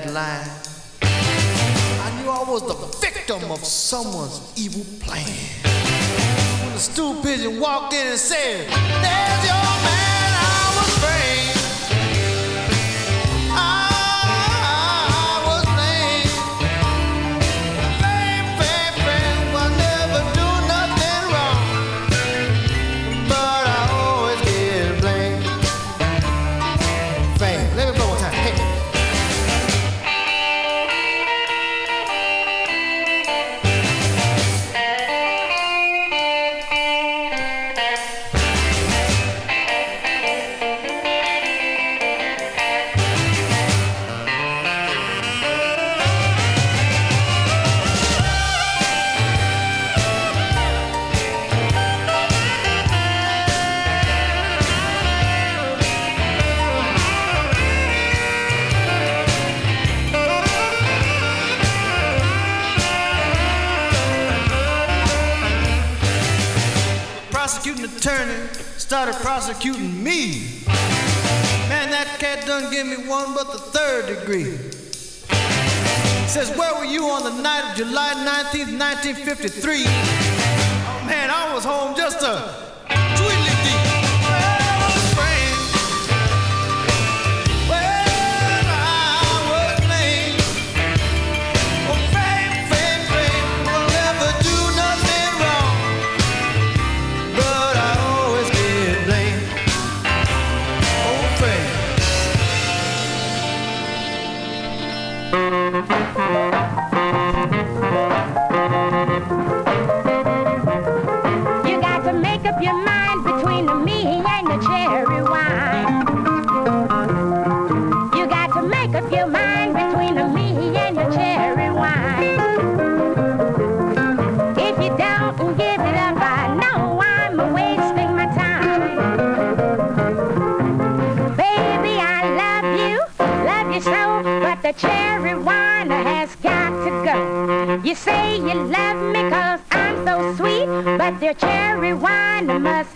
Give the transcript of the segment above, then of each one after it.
that line, I knew I was the victim of someone's evil plan. When the stool pigeon walked in and said, There's your says, Where were you on the night of July 19th, 1953? Oh, man, I was home just a your cherry wine must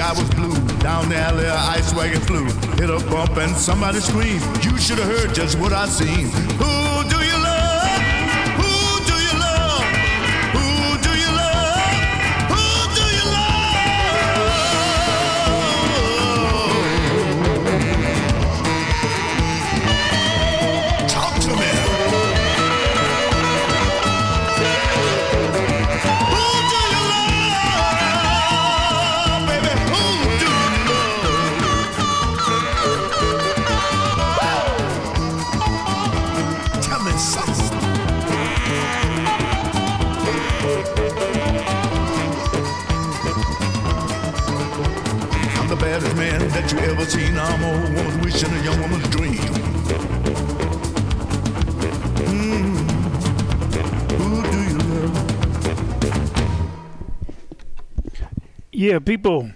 sky was blue. Down the alley, a ice wagon flew. Hit a bump and somebody screamed. You should have heard just what I seen. Who people.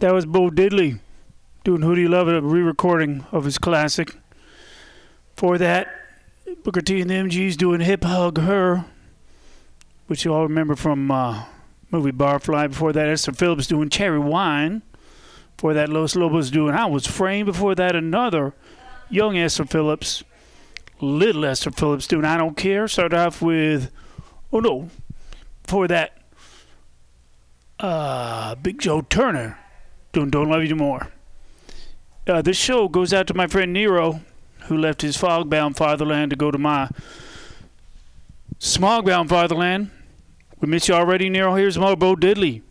That was Bo Diddley doing Who Do You Love, a re recording of his classic. For that, Booker T and the MGs doing Hip Hug Her, which you all remember from uh, movie Barfly. Before that, Esther Phillips doing Cherry Wine. Before that, Los Lobos doing I Was Framed. Before that, another young Esther Phillips, little Esther Phillips doing I Don't Care. Started off with, oh no, before that, uh, Big Joe Turner doing Don't Love You More. Uh, this show goes out to my friend Nero, who left his fog-bound fatherland to go to my smog-bound fatherland. We miss you already, Nero. Here's more Bo Diddley.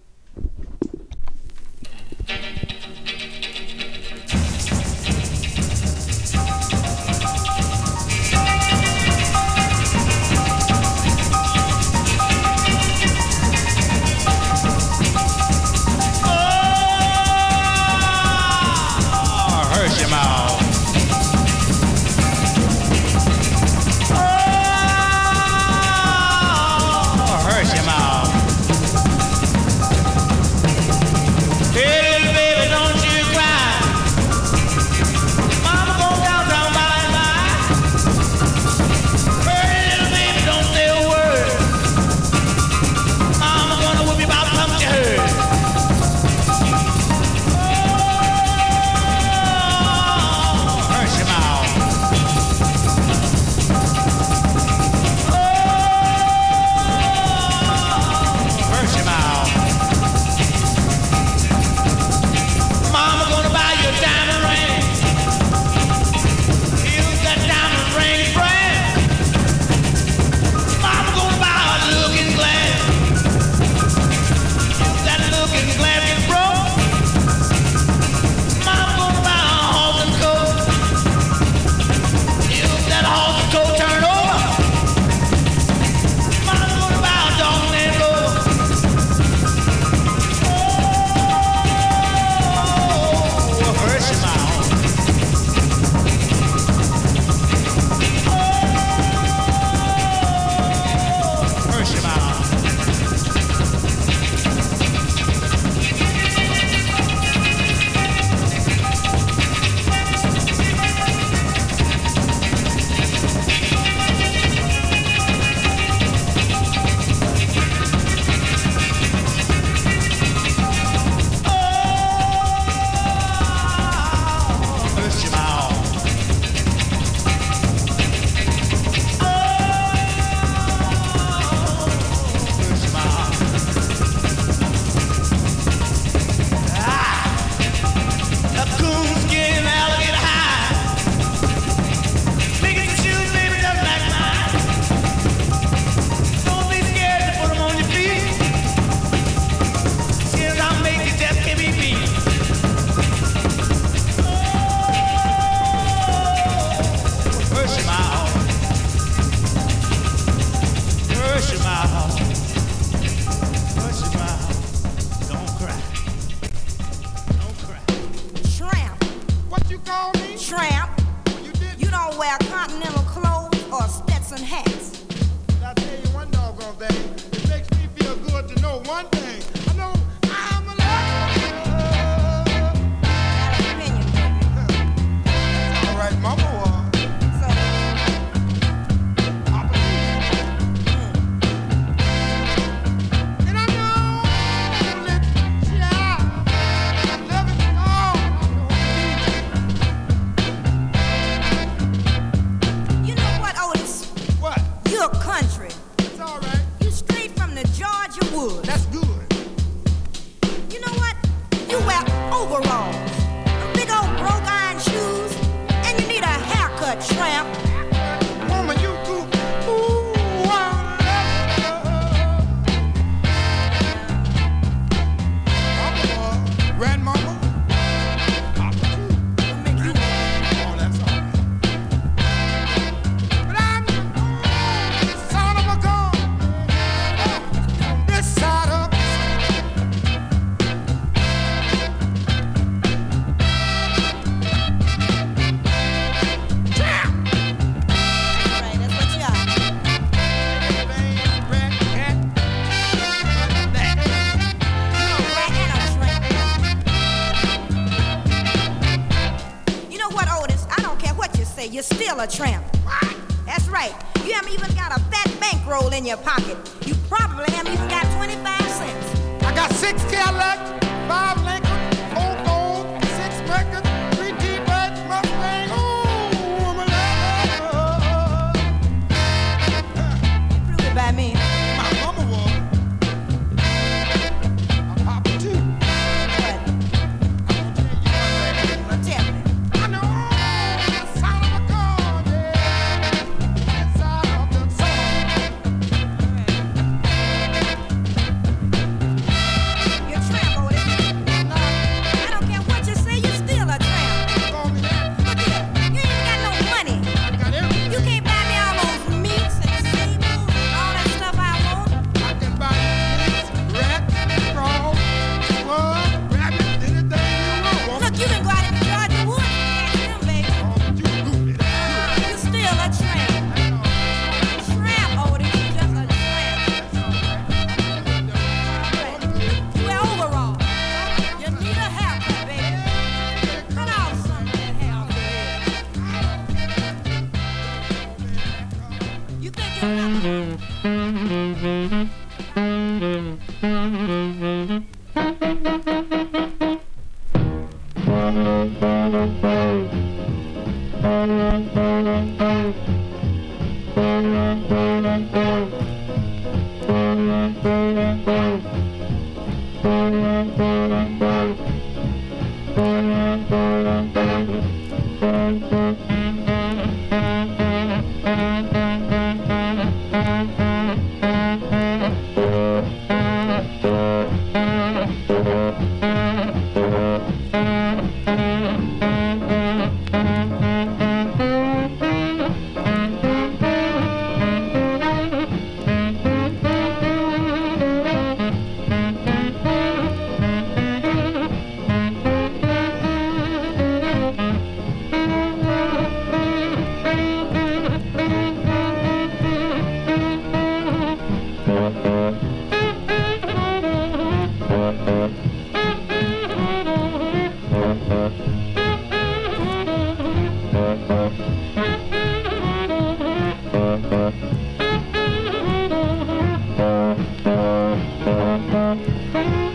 thank you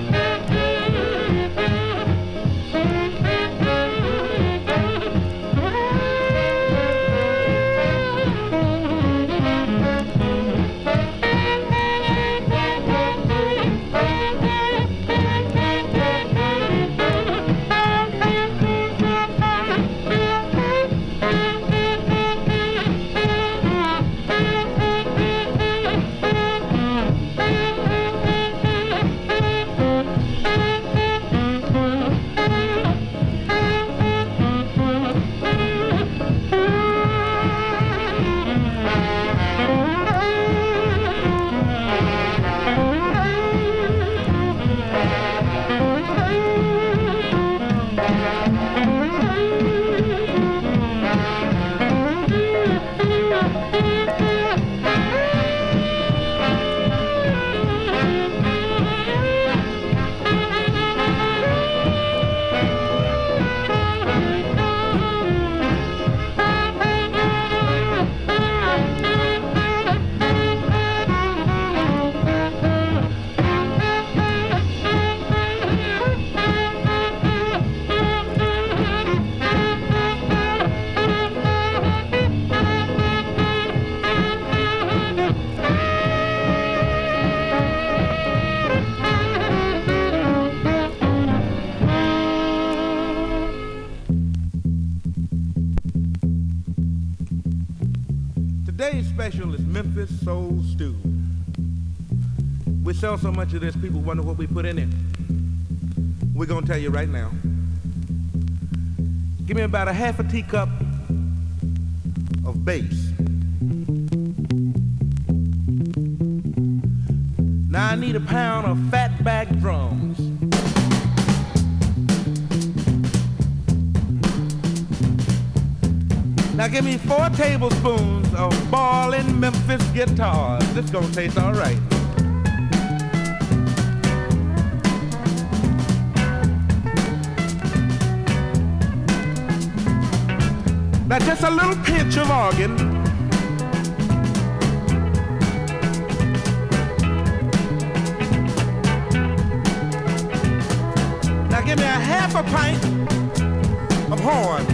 much of this, people wonder what we put in it. We're going to tell you right now. Give me about a half a teacup of bass. Now I need a pound of fatback drums. Now give me four tablespoons of ballin' Memphis guitars. This gonna taste all right. just a little pinch of organ. Now give me a half a pint of horn.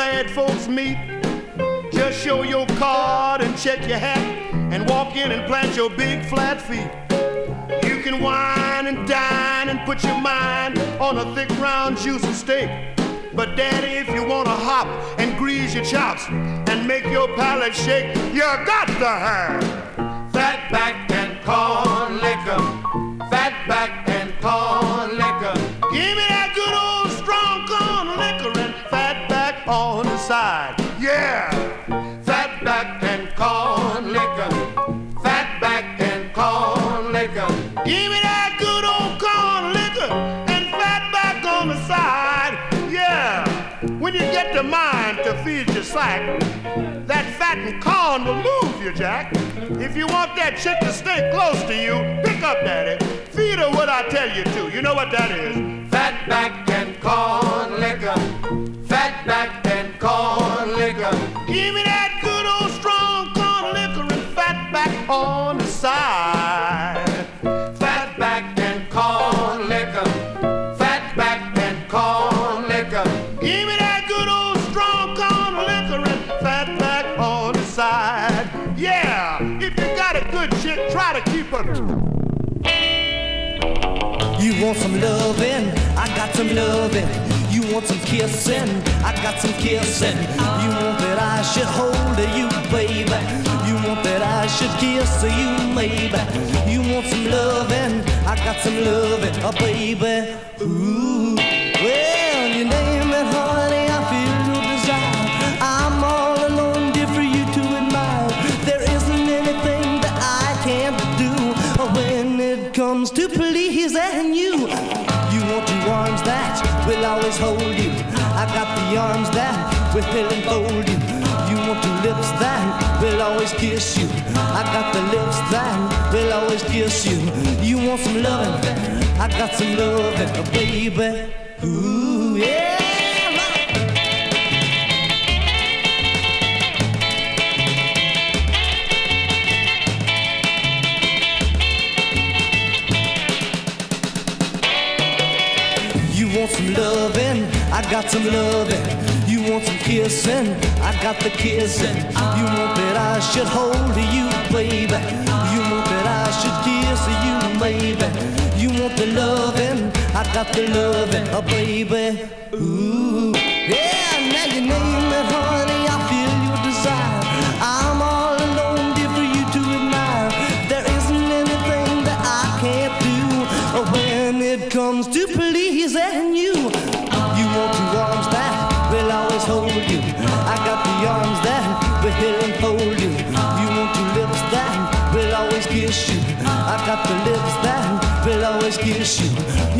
Bad folks meet. Just show your card and check your hat and walk in and plant your big flat feet. You can wine and dine and put your mind on a thick round juicy steak. But daddy, if you wanna hop and grease your chops and make your palate shake, you got to have fat back and corn liquor. Sack, that fattened corn will move you, Jack. If you want that chick to stay close to you, pick up, Daddy. Feed her what I tell you to. You know what that is? Fat back and corn liquor. Fat back and corn liquor. Give me that good old strong corn liquor and fat back on the side. Want some loving? I got some loving. You want some kissing? I got some kissing. You want that I should hold you, baby. You want that I should kiss you, maybe. You want some loving? I got some loving, oh baby. Ooh, comes to pleasing you. You want two arms that will always hold you. I got the arms that will enfold you. You want two lips that will always kiss you. I got the lips that will always kiss you. You want some loving? I got some loving, baby. Ooh, yeah. Want some loving? I got some loving. You want some kissing? I got the kissing. You want that I should hold you, baby. You want that I should kiss you, maybe. You want the loving? I got the loving, oh baby. Ooh, yeah. Now you name it, honey. I feel your desire. I'm all alone, dear, for you to admire. There isn't anything that I can't do when it comes to pleasing you. You want two arms that will always hold you. I got the arms that will hold you. You want two lips that will always kiss you. I got the lips that will always kiss you.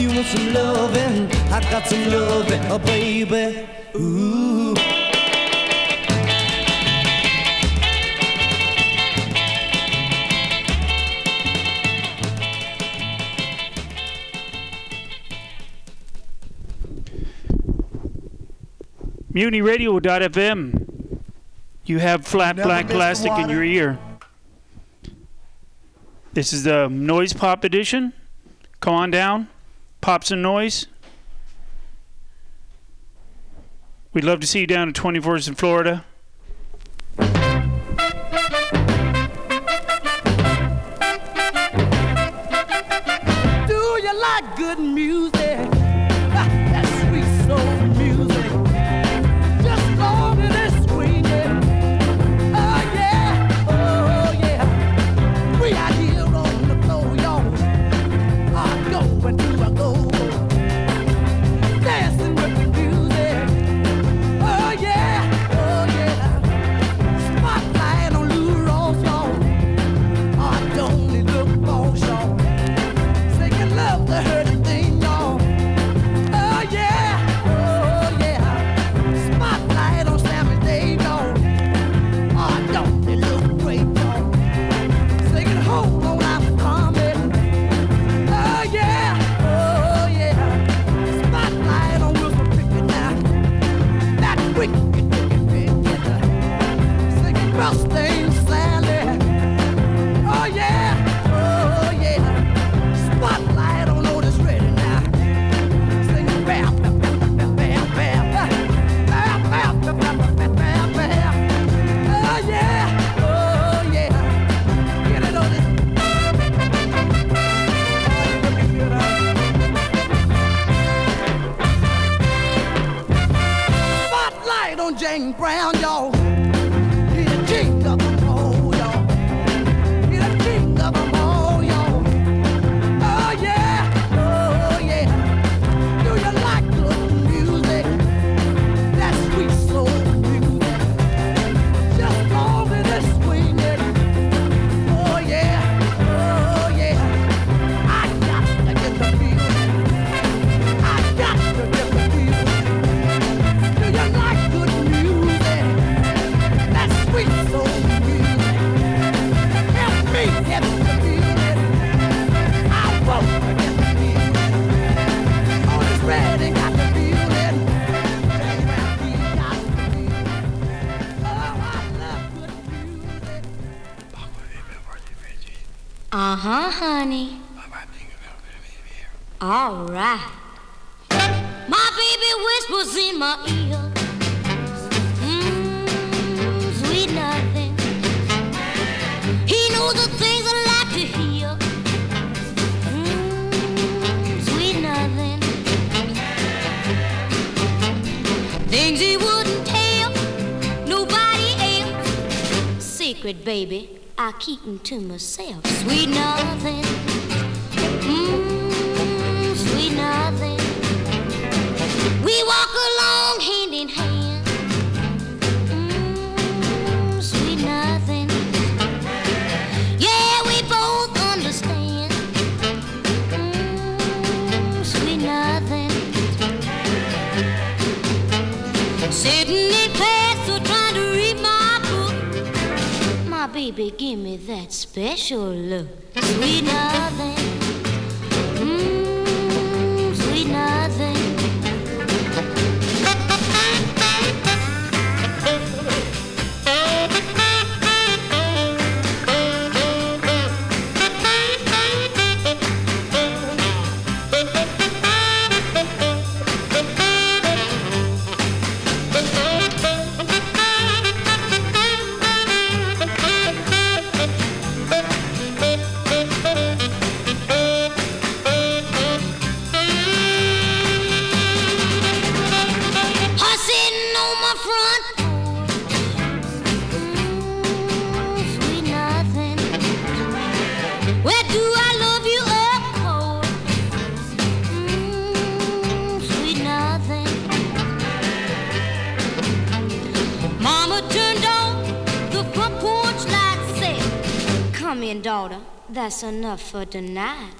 You want some loving? I got some loving, oh baby. Ooh. MutinyRadio.fm. You have flat Never black plastic in your ear. This is the Noise Pop edition. Come on down. Pop some noise. We'd love to see you down at 24th in Florida. Brown, Uh huh, honey. All right. My baby whispers in my ear. Mmm, sweet nothing. He knows the things I like to hear. Mmm, sweet nothing. Things he wouldn't tell nobody else. Secret, baby, I keep 'em to myself. Sweet nothing. Mmm, sweet nothing. We walk along hand in hand. Mmm, sweet nothing. Yeah, we both understand. Mmm, sweet nothing. Sitting baby, give me that special look. Sweet nothing. Mmm, sweet nothing. That's enough for tonight."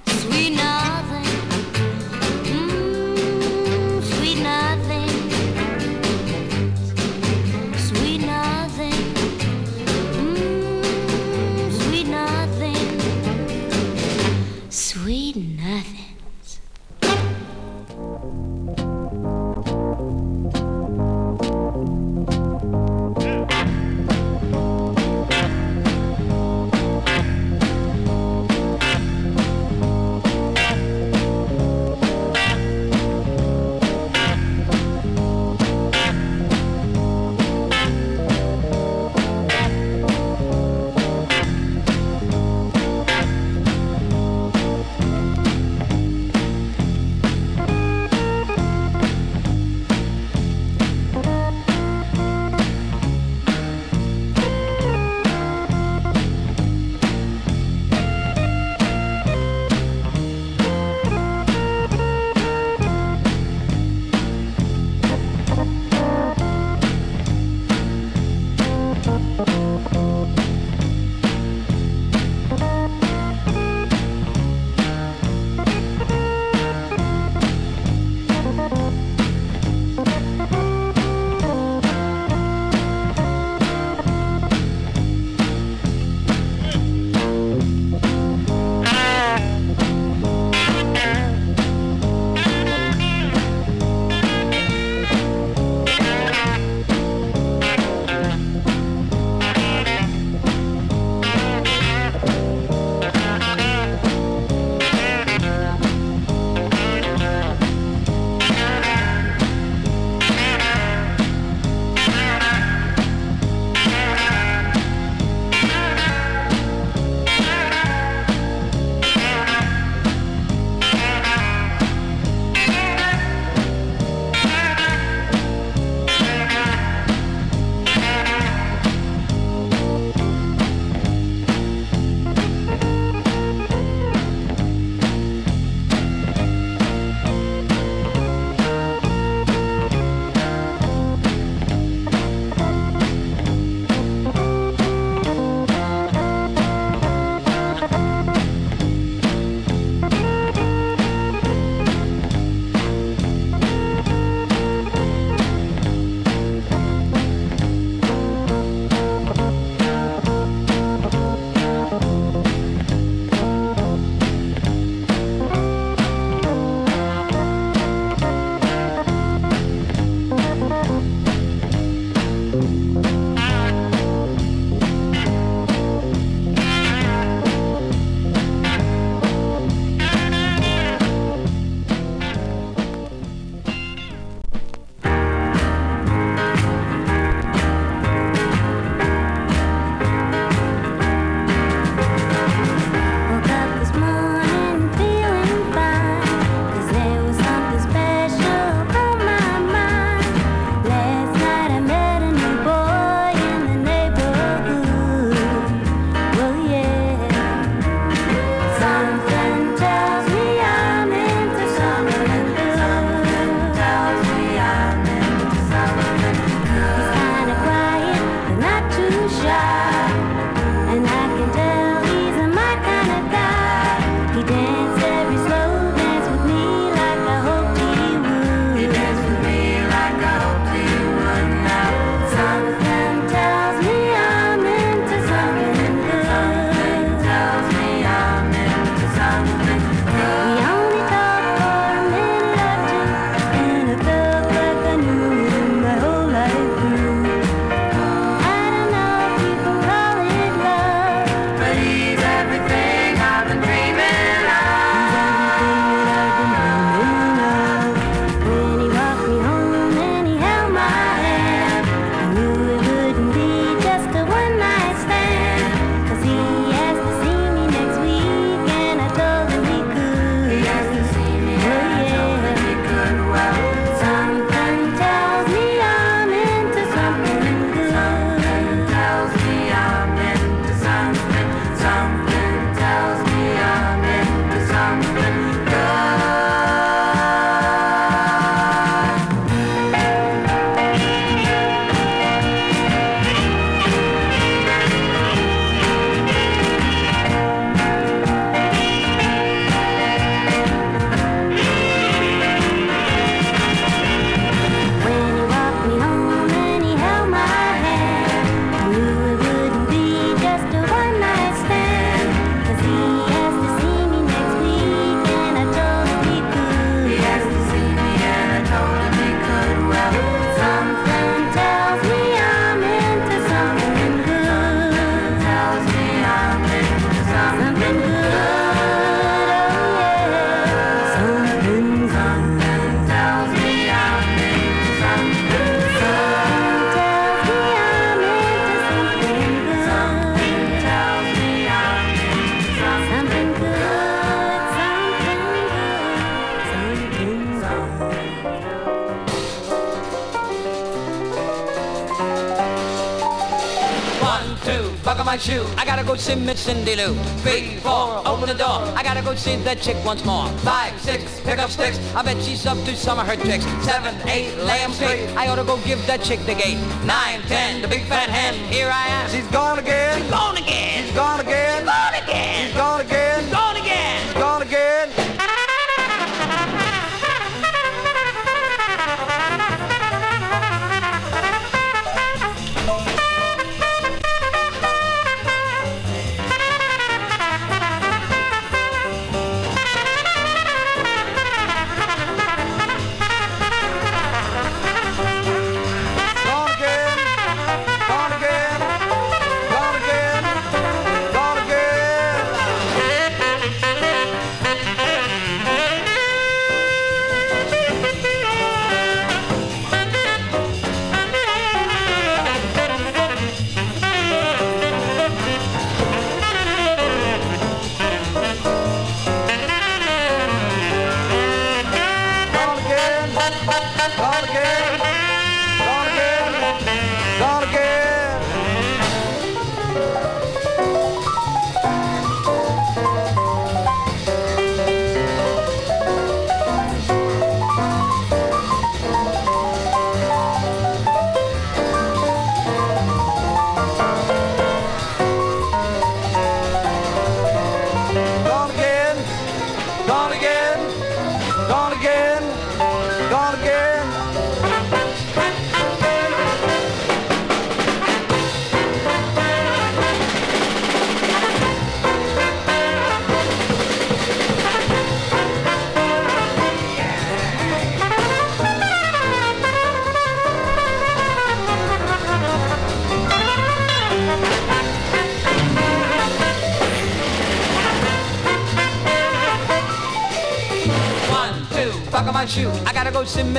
Cindy Lou. Three, four, open the door. I gotta go see that chick once more. Five, six, pick up sticks. I bet she's up to some of her tricks. Seven, eight, lay 'em straight. I ought to go give that chick the gate. Nine, ten, the big fat hen. Here I am. She's gone again. She's gone again. She's gone again.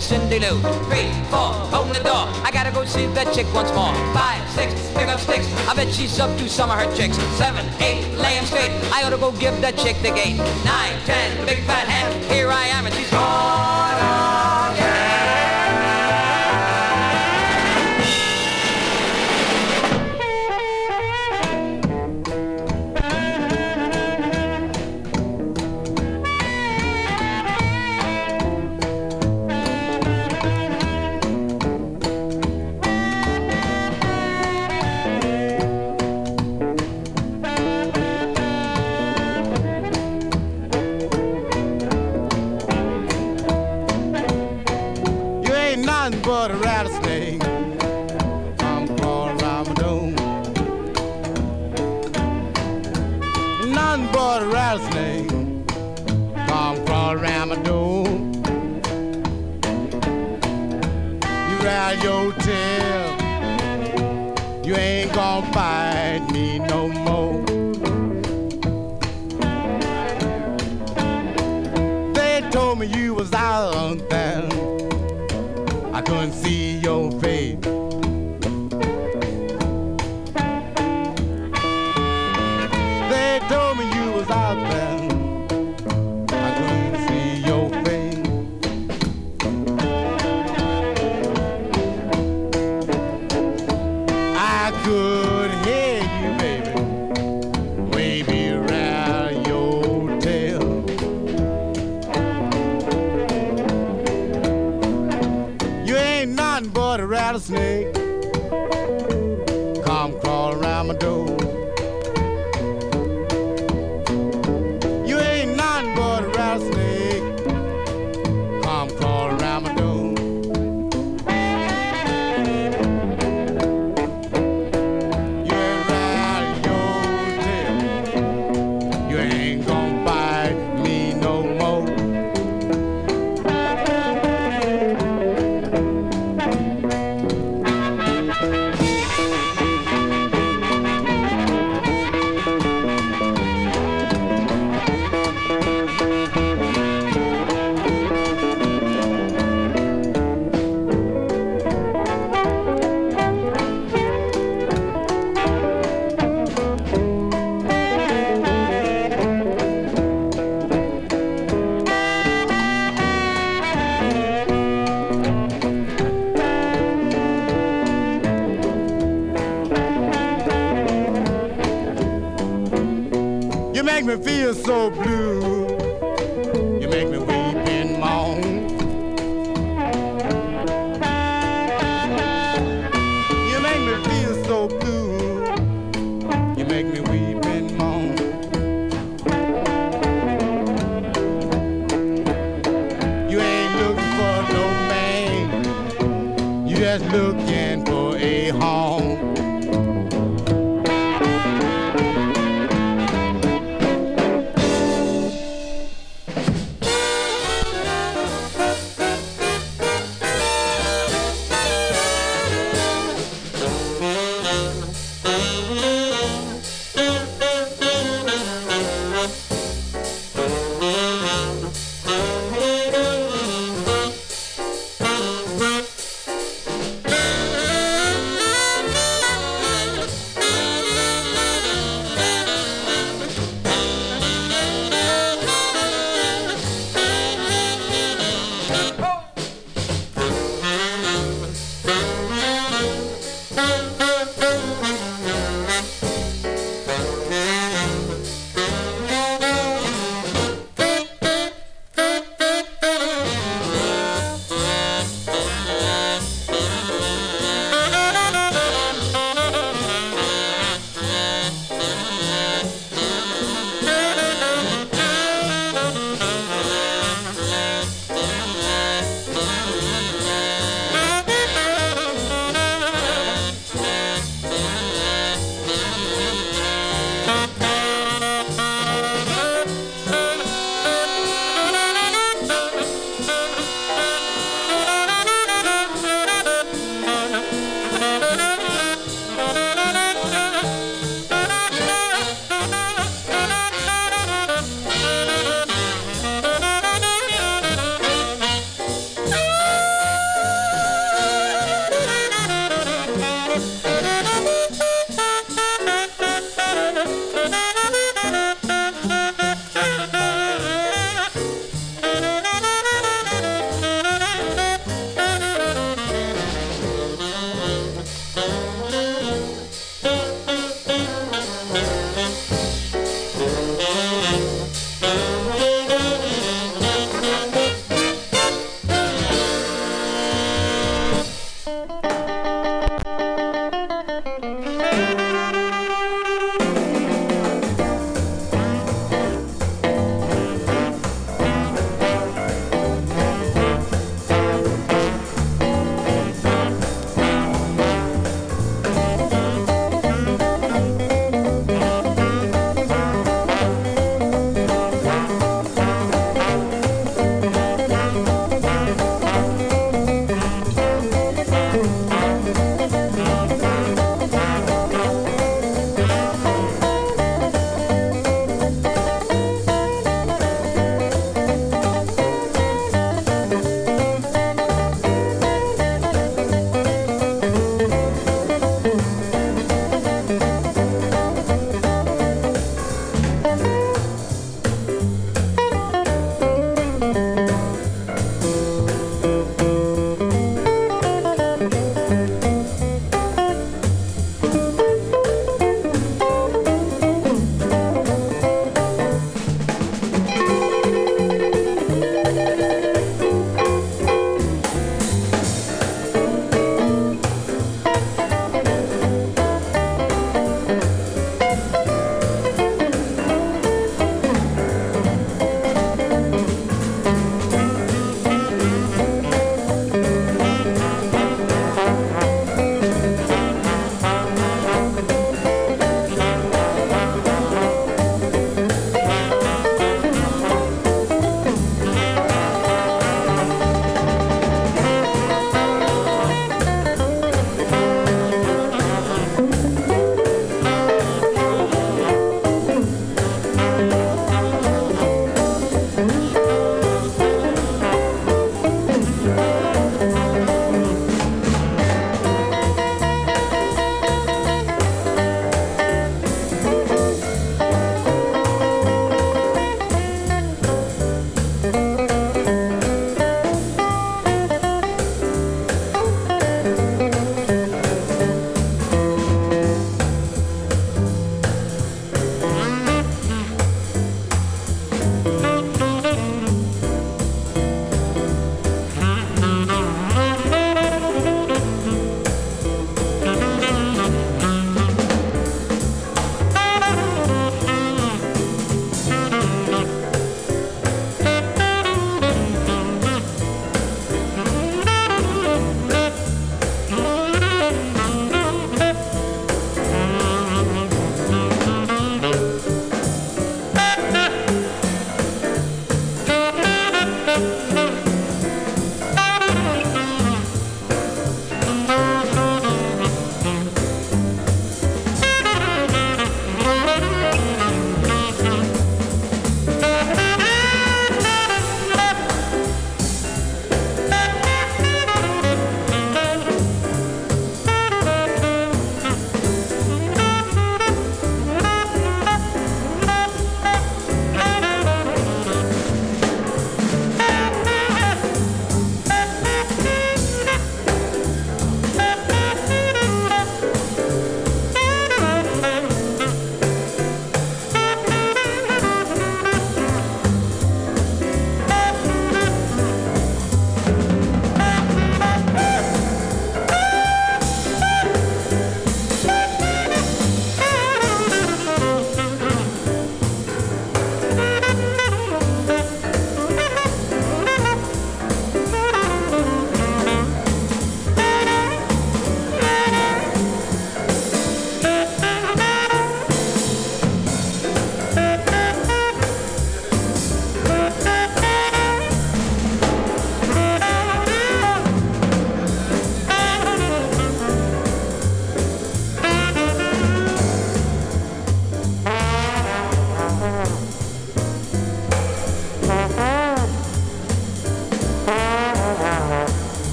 Cindy Lou. Three, four, open the door. I gotta go see that chick once more. Five, six, pick up sticks. I bet she's up to some of her tricks. Seven, eight, lay 'em straight. I ought to go give that chick the gate. Nine, ten, big fat hen. Here I am and she's gone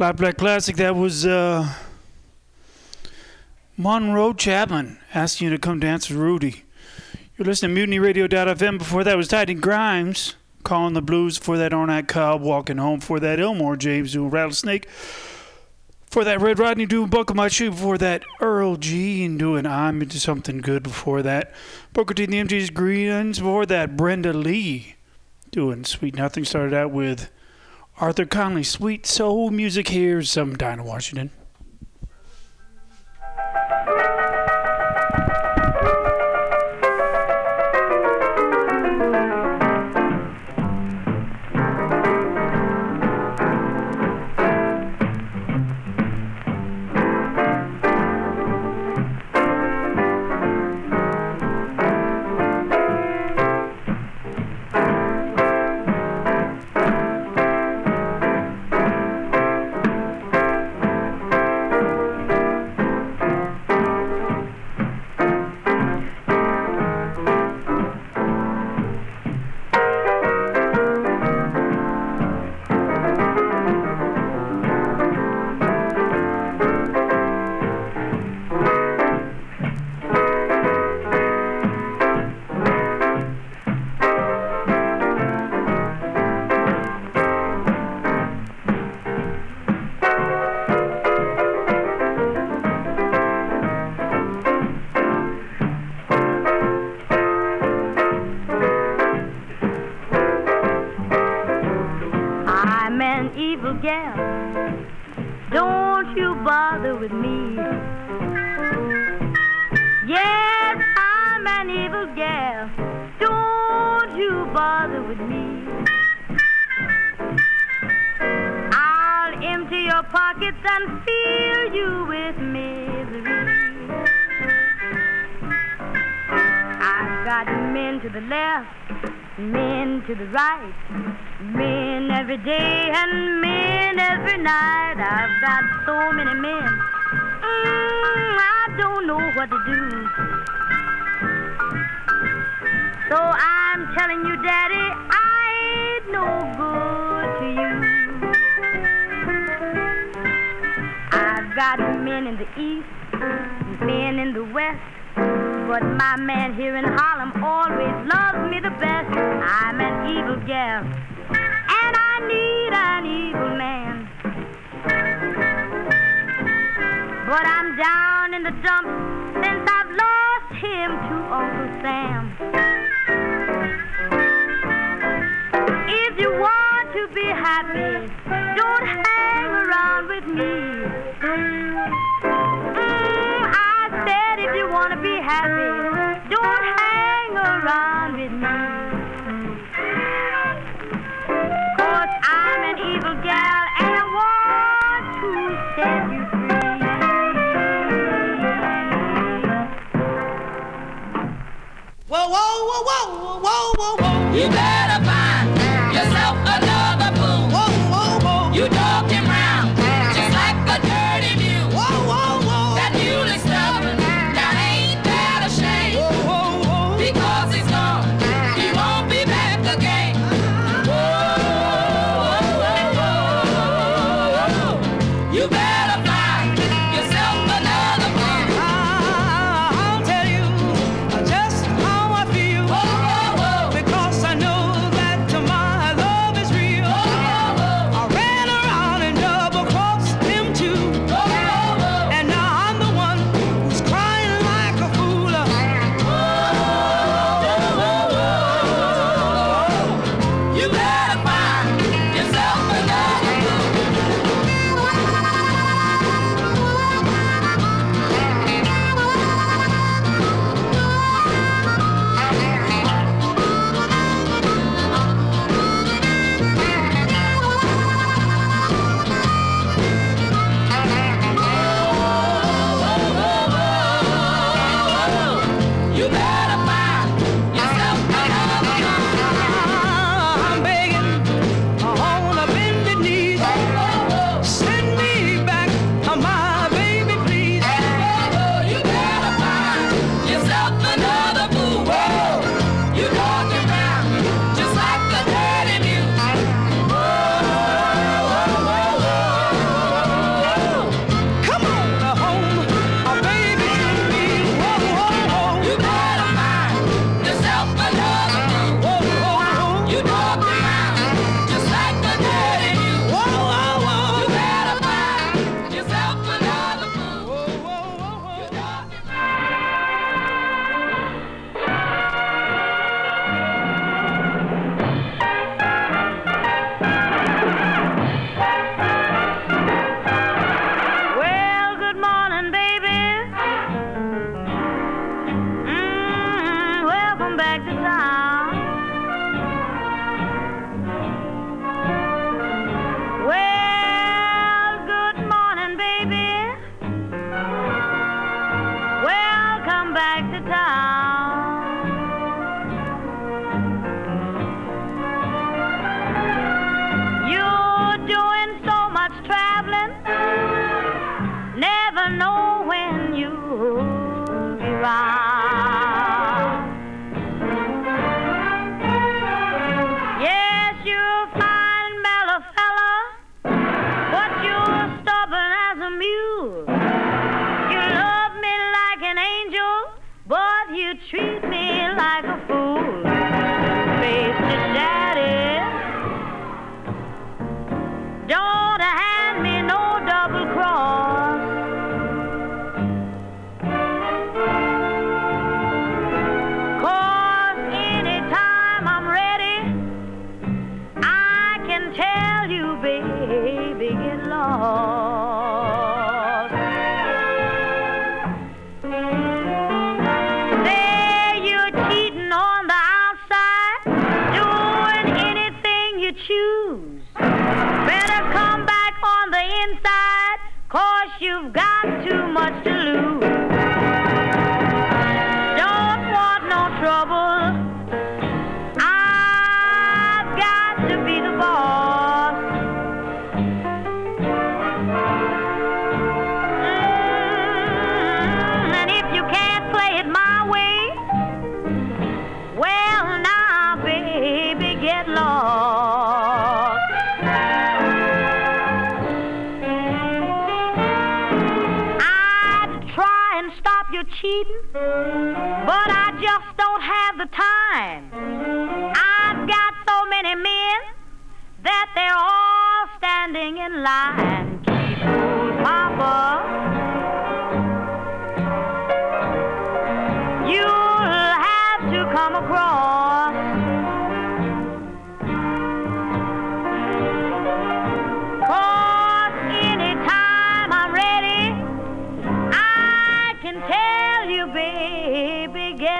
Flat Black Plastic, that was uh, Monroe Chapman asking you to come dance with Rudy. You're listening to MutinyRadio.fm. Before that was Tiny Grimes calling the blues. For that Arnett Cobb walking home. For that Elmore James doing Rattlesnake. For that Red Rodney doing Buckle My Shoe. Before that Earl Jean doing I'm Into Something Good. Before that Booker T and the MG's Greens. Before that Brenda Lee doing Sweet Nothing. Started out with Arthur Conley, Sweet Soul Music here, some Dinah Washington.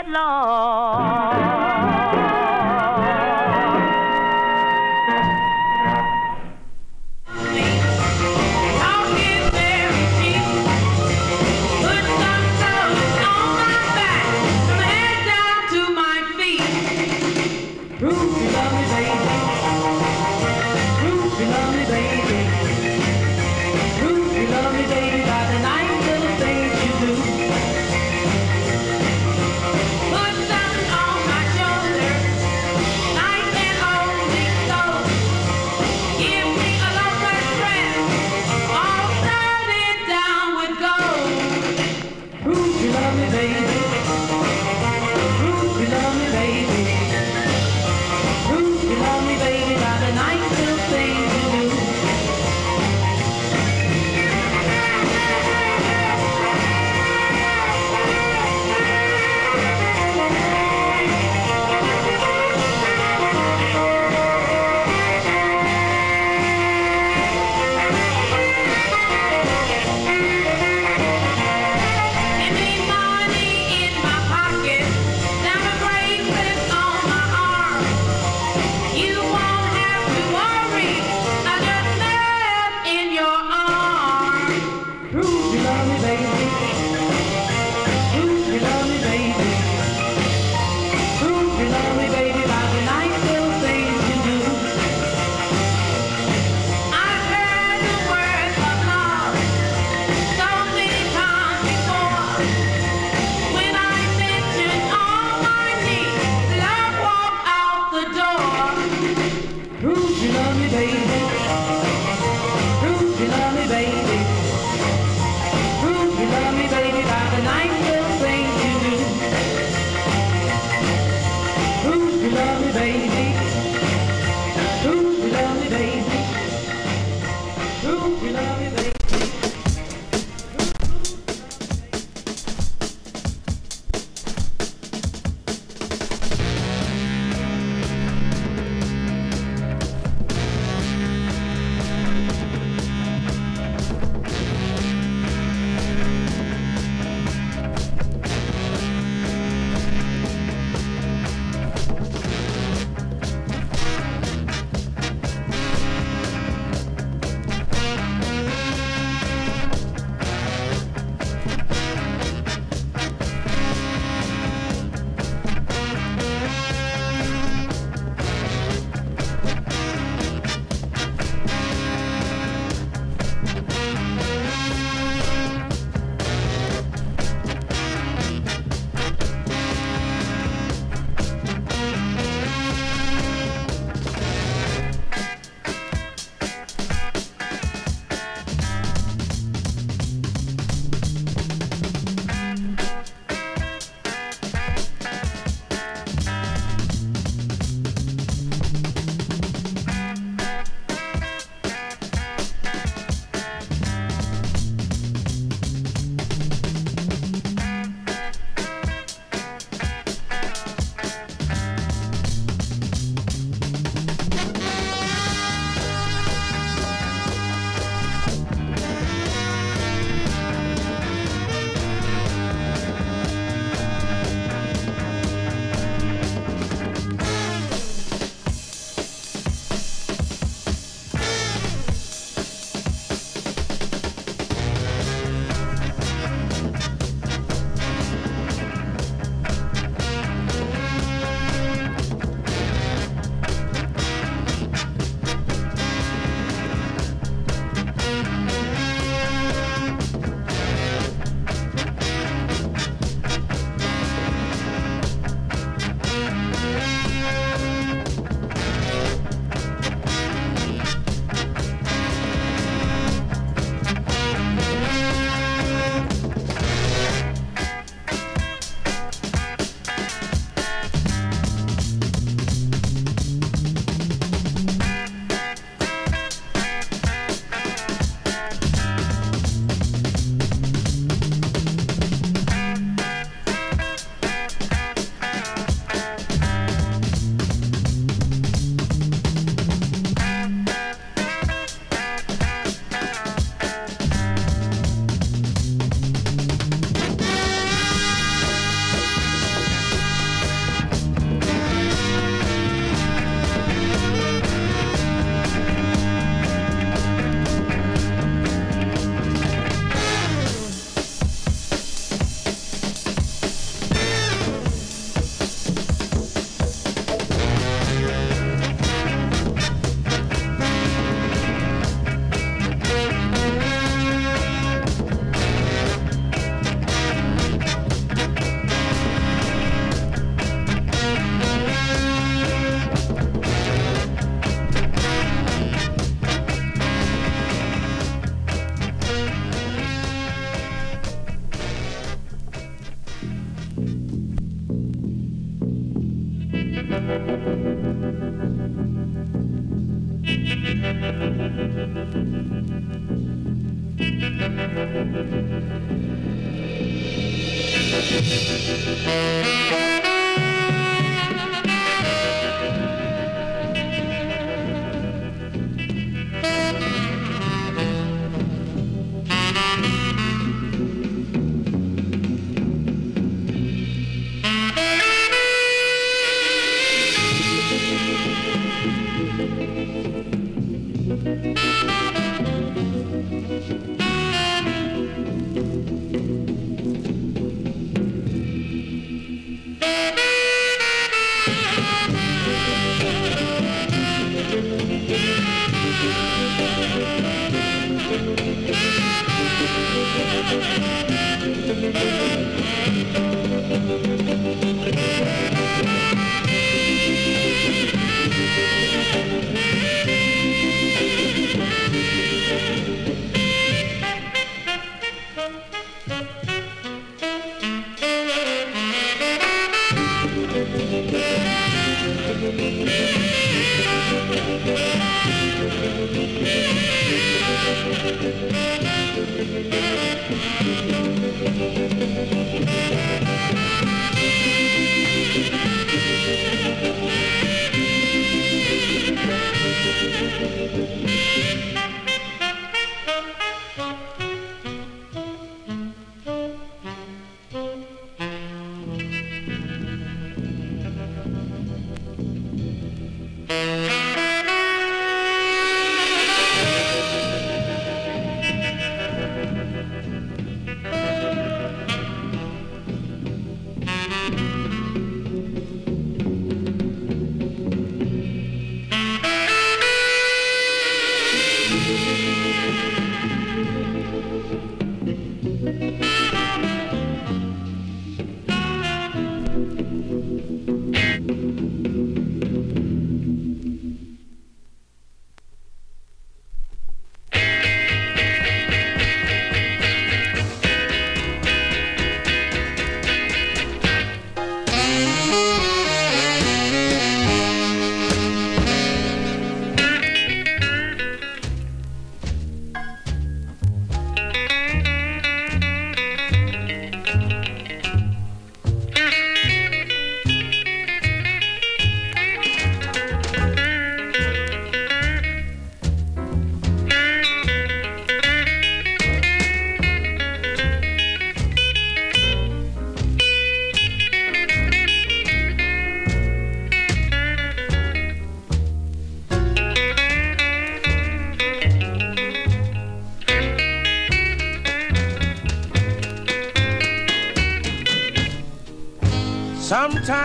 headlong.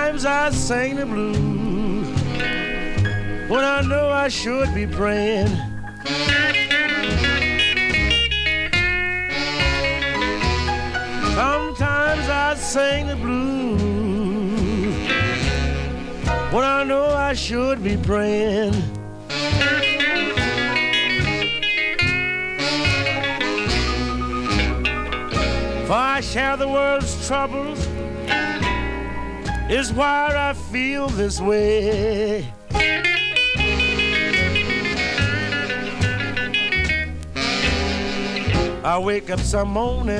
Sometimes I sing the blues when I know I should be praying. Sometimes I sing the blues when I know I should be praying. For I share the world's troubles is why I feel this way. I wake up some morning,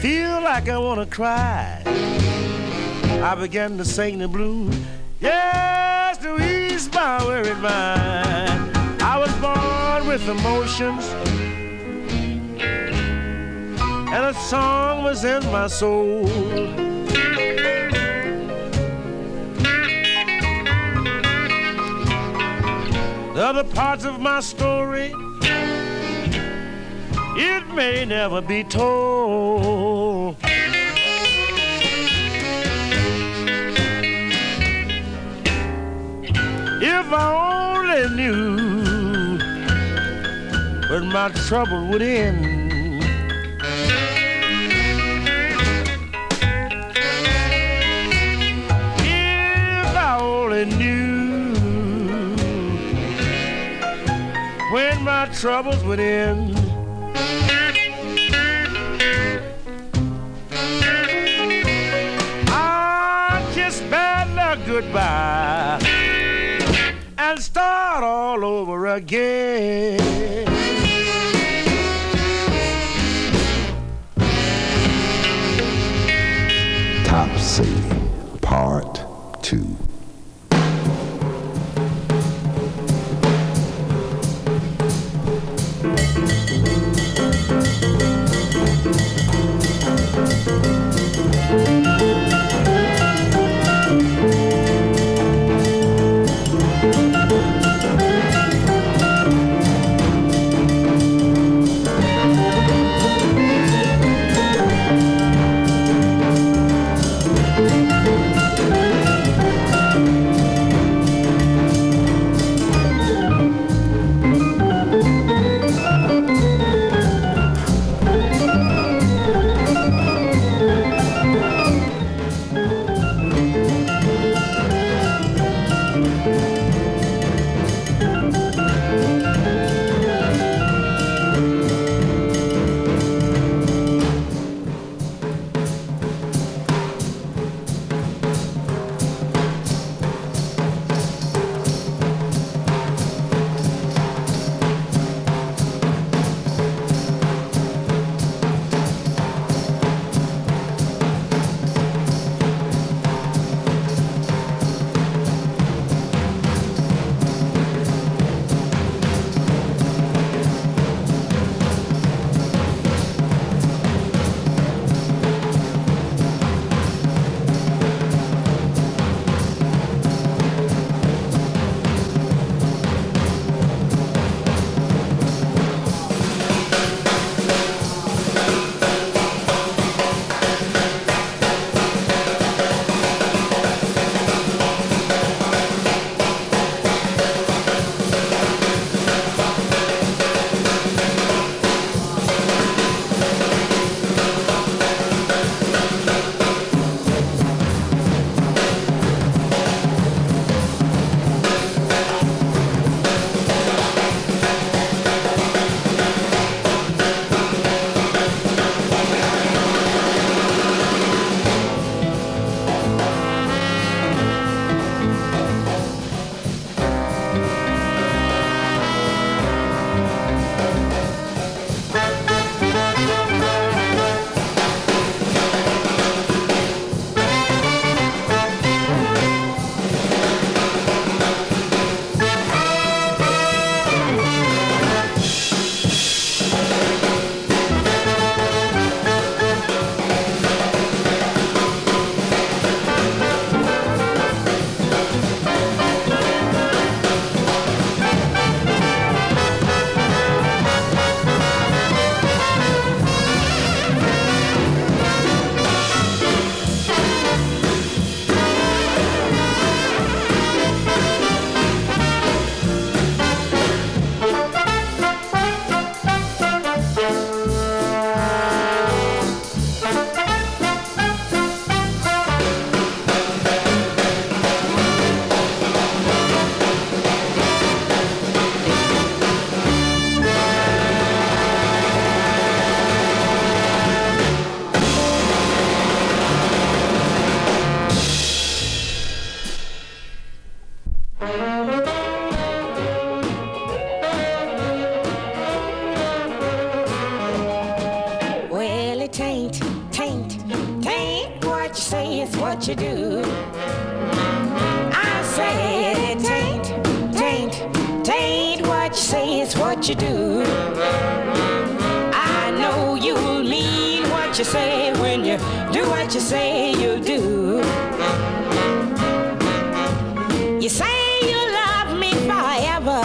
feel like I wanna cry. I begin to sing the blues, yes, to ease my worried mind. I was born with emotions, and a song was in my soul. Other parts of my story, it may never be told. If I only knew when my trouble would end. troubles would end. I kiss bad luck goodbye and start all over again. Do what you say you'll do. You say you love me forever,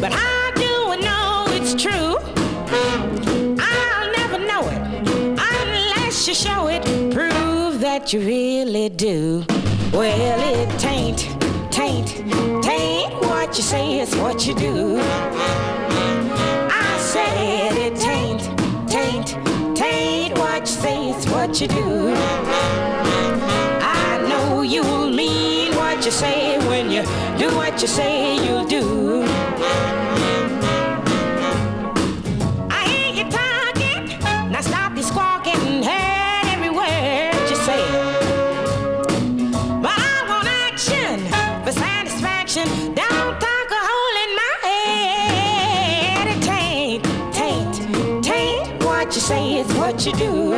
but I do know it's true? I'll never know it unless you show it. Prove that you really do. Well, it tain't, tain't, tain't what you say, it's what you do. what you do. I know you'll mean what you say when you do what you say you'll do. I now stop squawking, head every word you say. But I want action for satisfaction. Don't talk a hole in my head. It. What you say is what you do.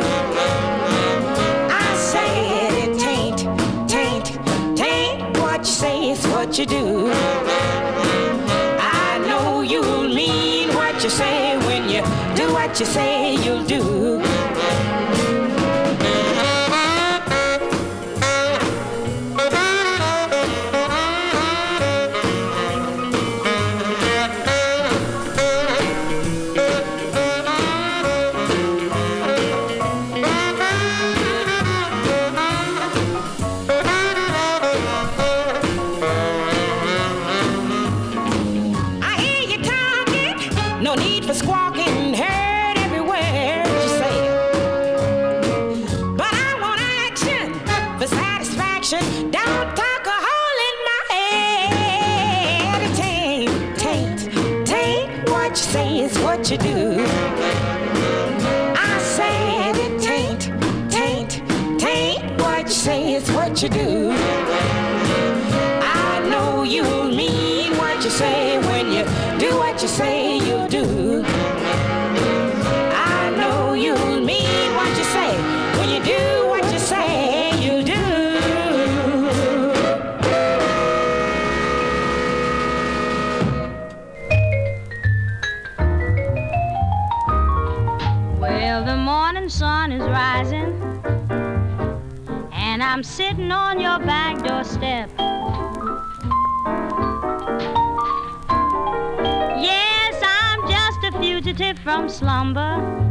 what you say. from slumber.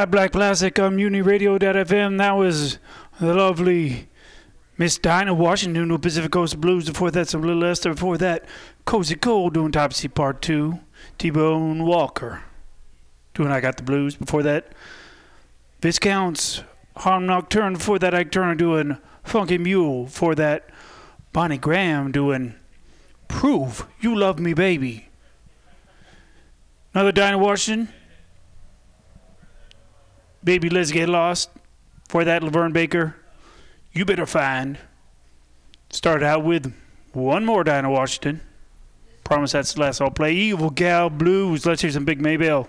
Flat Black Plastic on MutinyRadio.fm. That was the lovely Miss Dinah Washington with Pacific Coast Blues. Before that, some Little Esther. Before that, Cozy Cole doing Topsy Part 2. T-Bone Walker doing I Got the Blues. Before that, Viscounts Harlem Nocturne. Before that, Ike Turner doing Funky Mule. Before that, Bonnie Graham doing Prove You Love Me Baby. Another Dinah Washington baby, let's get lost for that LaVern Baker. You better find. Start out with one more Dinah Washington. Promise that's the last I'll play. Evil Gal Blues. Let's hear some Big Maybelle.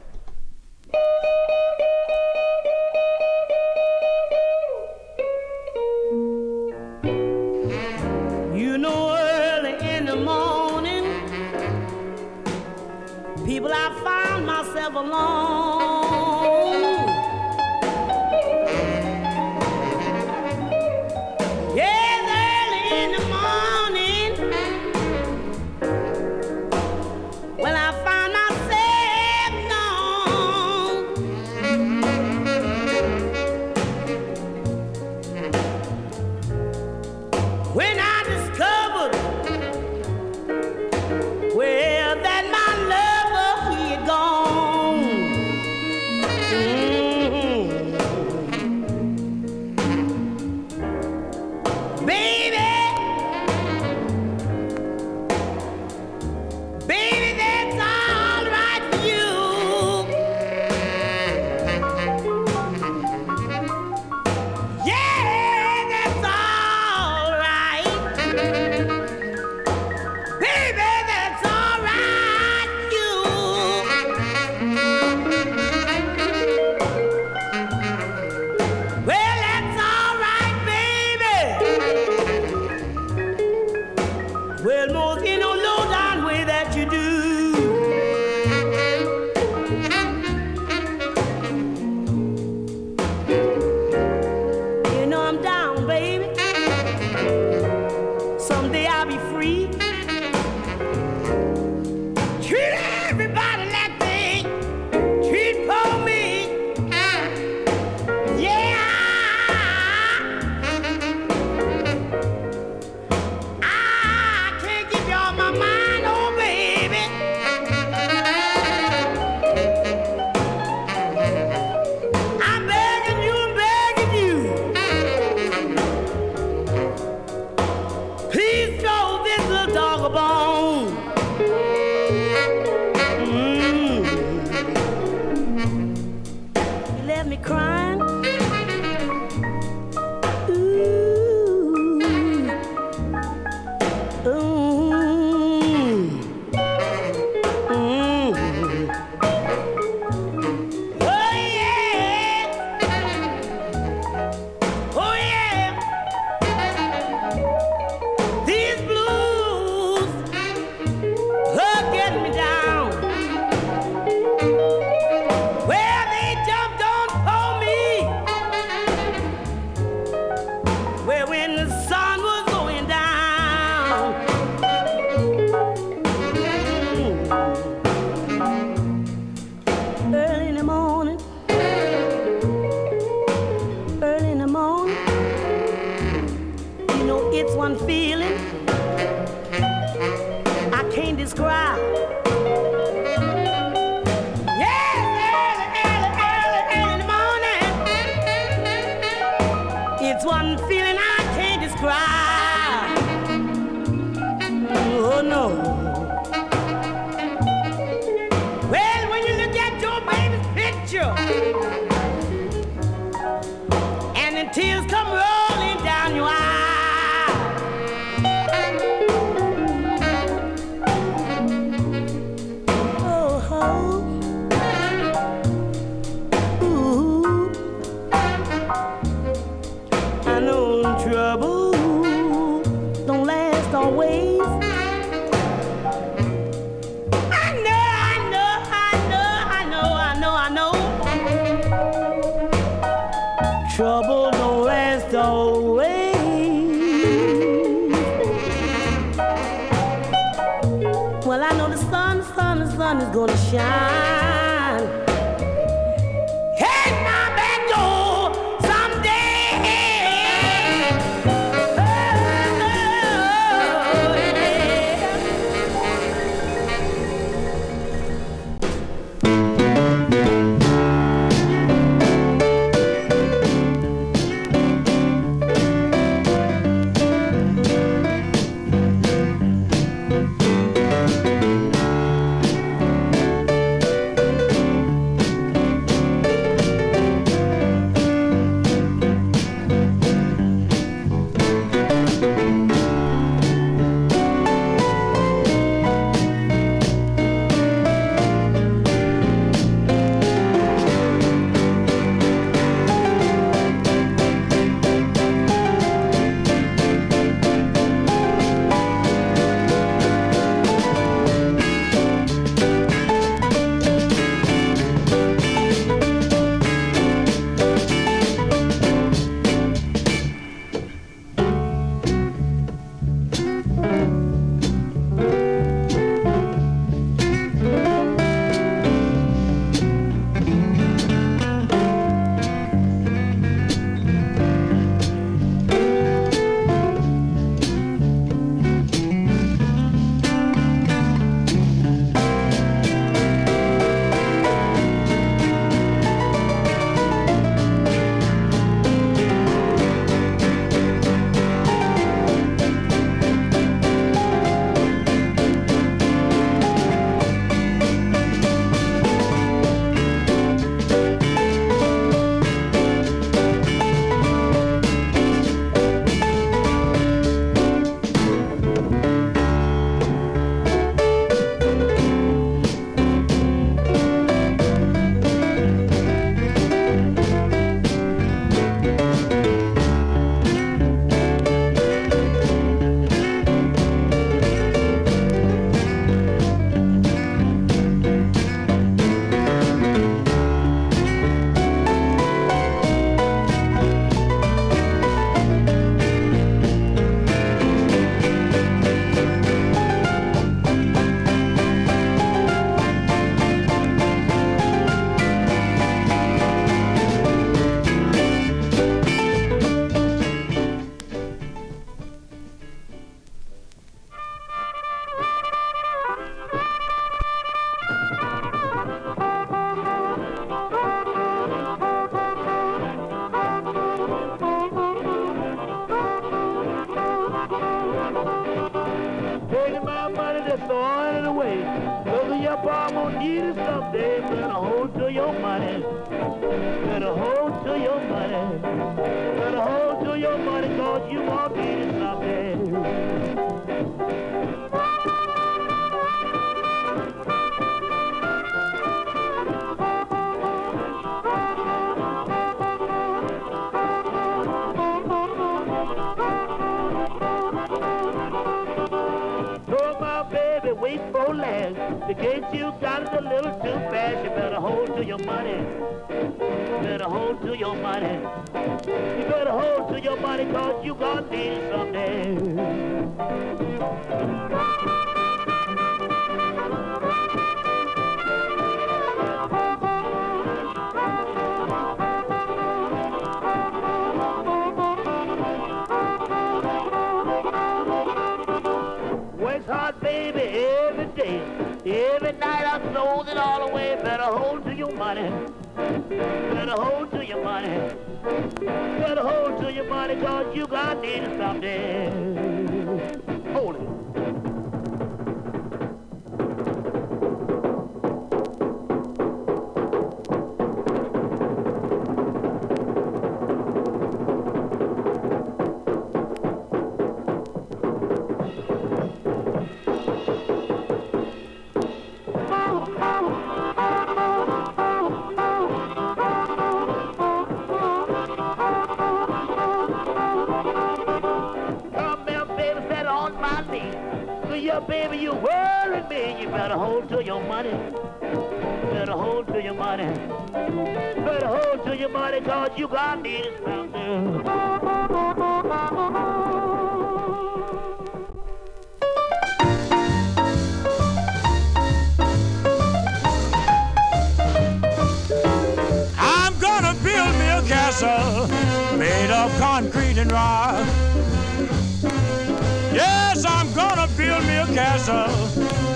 Yes, I'm gonna build me a castle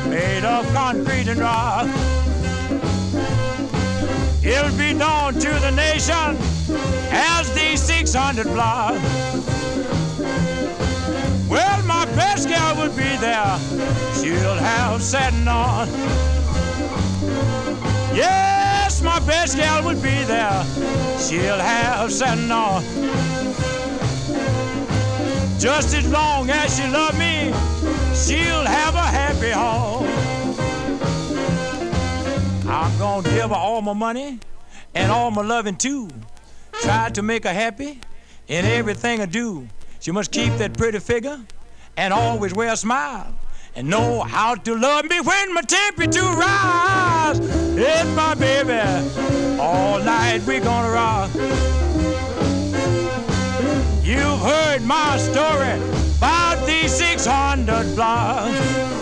made of concrete and rock. It'll be known to the nation as the 600 block. Well, my best gal will be there. She'll have satin on. Yes, my best gal will be there. She'll have satin on. Just as long as she love me, she'll have a happy home. I'm gonna give her all my money and all my loving too. Try to make her happy in everything I do. She must keep that pretty figure and always wear a smile and know how to love me when my temperature rise. It's my baby. All night we gonna rock. You've heard my story about these 600 blocks.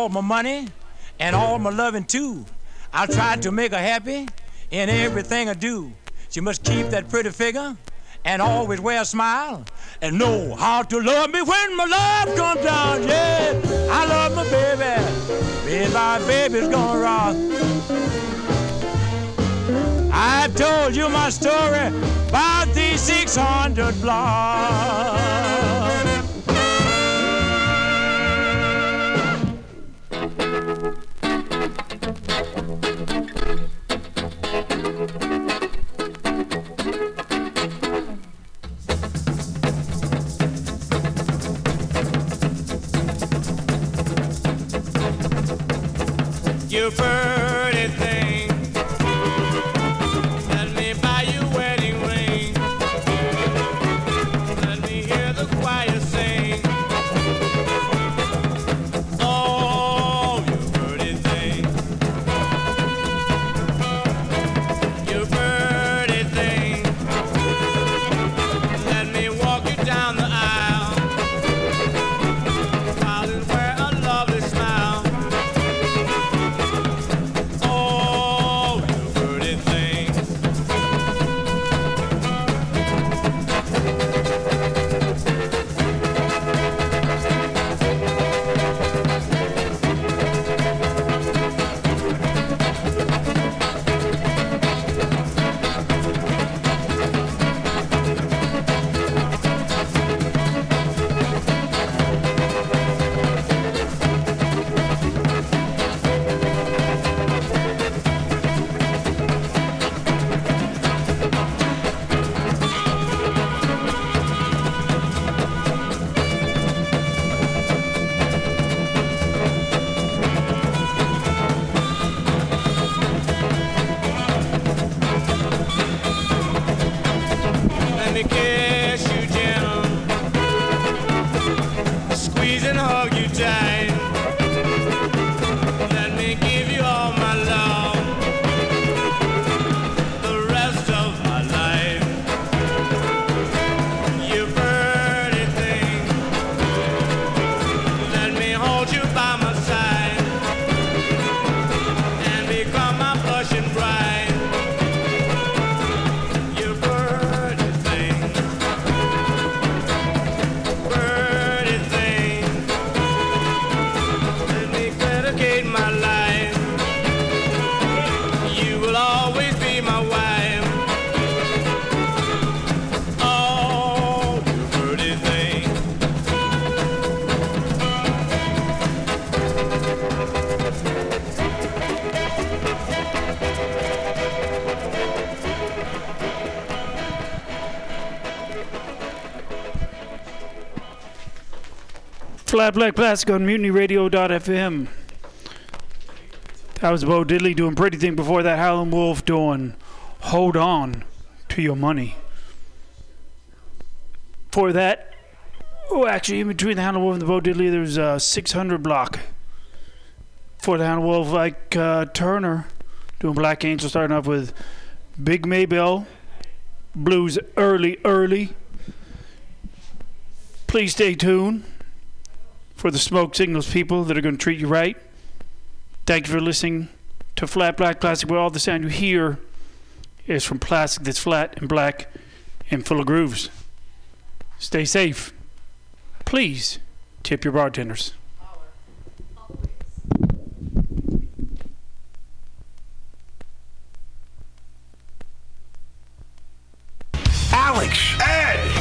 All my money and all my loving too. I'll try to make her happy in everything I do. She must keep that pretty figure and always wear a smile and know how to love me when my love comes down. Yeah, I love my baby. Me, my baby's gonna rock. I've told you my story about these 600 blocks. You Flat Black Plastic on MutinyRadio.fm. That was Bo Diddley doing Pretty Thing. Before that, Howlin' Wolf doing Hold On to Your Money. For that, oh, actually, in between the Howlin' Wolf and the Bo Diddley, there's a 600 block. For the Howlin' Wolf, like uh, Turner doing Black Angel, starting off with Big Maybelle, Blues Early Early. Please stay tuned for the smoke signals people that are going to treat you right. Thank you for listening to Flat Black Plastic, where all the sound you hear is from plastic that's flat and black and full of grooves. Stay safe. Please tip your bartenders. Alex!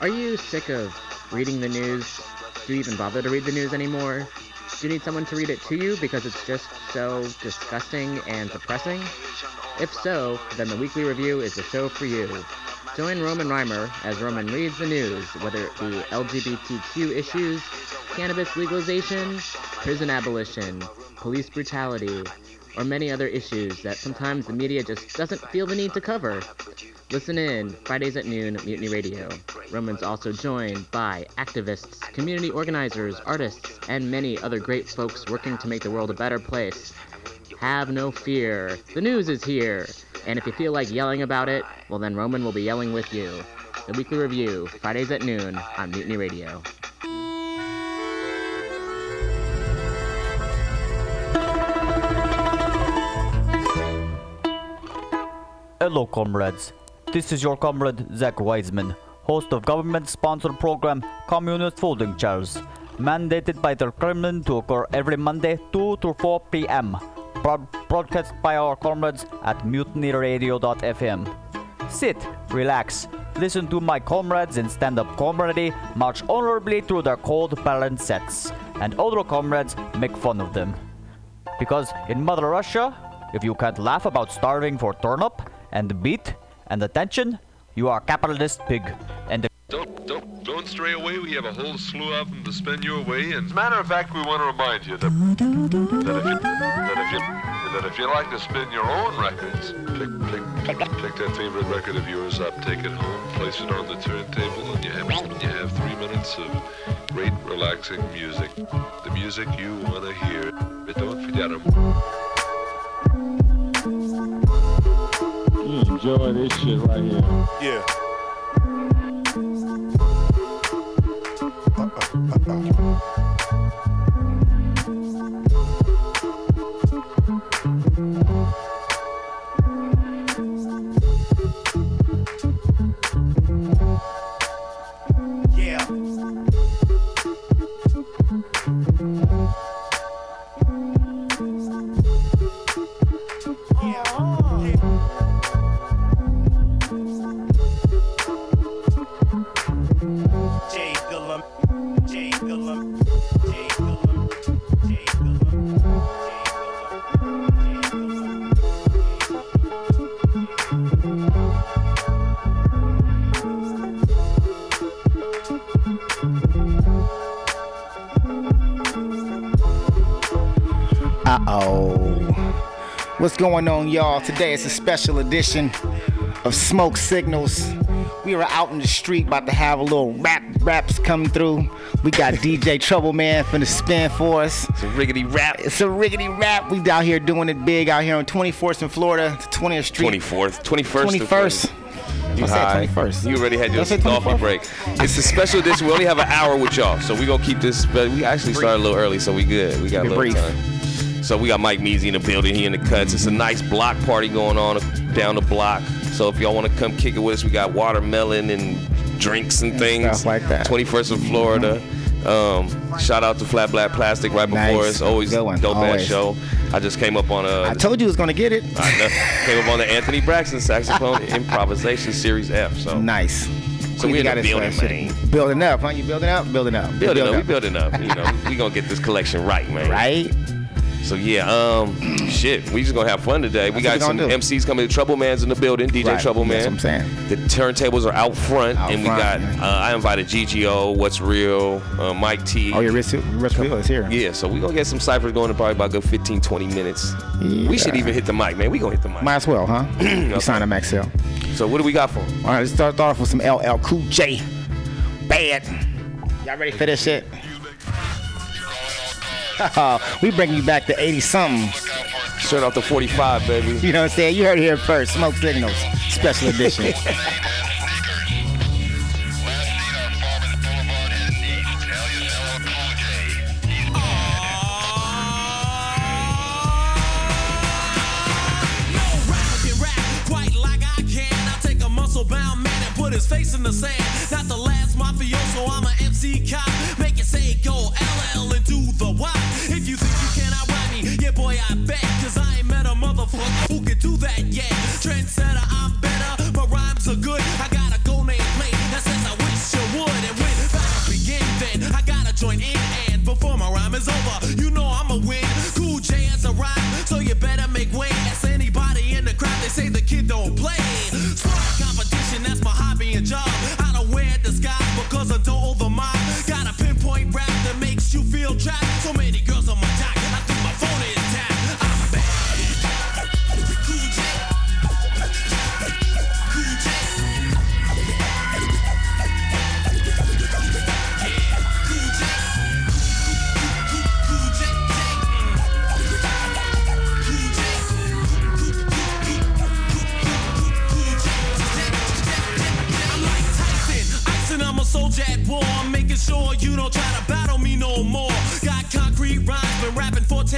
Are you sick of reading the news? Do you even bother to read the news anymore? Do you need someone to read it to you because it's just so disgusting and depressing? If so, then the Weekly Review is the show for you. Join Roman Reimer as Roman reads the news, whether it be LGBTQ issues, cannabis legalization, prison abolition, police brutality, or many other issues that sometimes the media just doesn't feel the need to cover. Listen in Fridays at noon, at Mutiny Radio. Roman's also joined by activists, community organizers, artists, and many other great folks working to make the world a better place. Have no fear. The news is here. And if you feel like yelling about it, well then Roman will be yelling with you. The Weekly Review, Fridays at noon on Mutiny Radio. Hello, comrades. This is your comrade Zach Wiseman, host of government-sponsored program Communist Folding Chairs, mandated by the Kremlin to occur every Monday 2 to 4 p.m. Broad- broadcast by our comrades at mutinyradio.fm. Sit, relax, listen to my comrades in stand up comedy march honorably through their cold barren sets, and other comrades make fun of them. Because in Mother Russia, if you can't laugh about starving for turnip and beet and attention, you are a capitalist pig. And Don't, don't, don't stray away. We have a whole slew of them to spin your way. And as a matter of fact, we want to remind you that, that, if you, that, if you, that if you like to spin your own records, pick, pick, pick that favorite record of yours up, take it home, place it on the turntable, and you have, you have three minutes of great, relaxing music. The music you want to hear. But don't forget 'em. You enjoy this shit right here. Yeah. Yeah. Uh oh. What's going on, y'all? Today it's a special edition of Smoke Signals. We were out in the street about to have a little rap raps coming through. We got DJ Trouble Man finna spin for us. It's a riggedy rap. It's a riggedy rap. We out here doing it big out here on 24th in Florida to 20th Street. 24th, 21st. 21st. You said high. 21st. You already had your coffee break. It's a special edition. We only have an hour with y'all, so we gonna keep this. But we actually started a little early, so we good. We got a little brief. time. So we got Mike Measy in the building. He in the cuts. It's a nice block party going on down the block. So if y'all want to come kick it with us, we got watermelon and drinks and things. stuff like that. 21st of Florida. Um, shout out to Flat Black Plastic right before us. Always Good one. dope ass Always. show. I just came up on a. I told you it was gonna get it. I know. Came up on the Anthony Braxton saxophone improvisation series F. So nice. So we in got building, man. Building up, huh? You building up? Building up. Building Build up, we building up. You know, we gonna get this collection right, man. Right. So yeah, um, shit, we just gonna have fun today. We That's got what we some gonna do. MCs coming. Trouble Man's in the building. DJ Right, Trouble that's Man. what I'm saying. The turntables are out front, Out and front, we got. yeah. Uh, I invited GGO, What's Real, uh, Mike T. Oh, your wrist, wrist wheel is here. Yeah, so we gonna get some ciphers going in probably about a good 15, 20 minutes. We should Yeah. even hit the mic, man. We gonna hit the mic. Might as well, huh? you sign up XL. So what do we got for 'em? All right, let's start, start off with some LL Cool J. Bad. Y'all ready for this shit? we bring you back to 80 something. Straight off the 45, baby. You know what I'm saying? You heard it here first. Smoke Signals, special edition. can rap quite like I can. I take a muscle bound man and put his face in the sand. Not the last mafioso, I'm a MC cop. I. Cause I ain't met a motherfucker who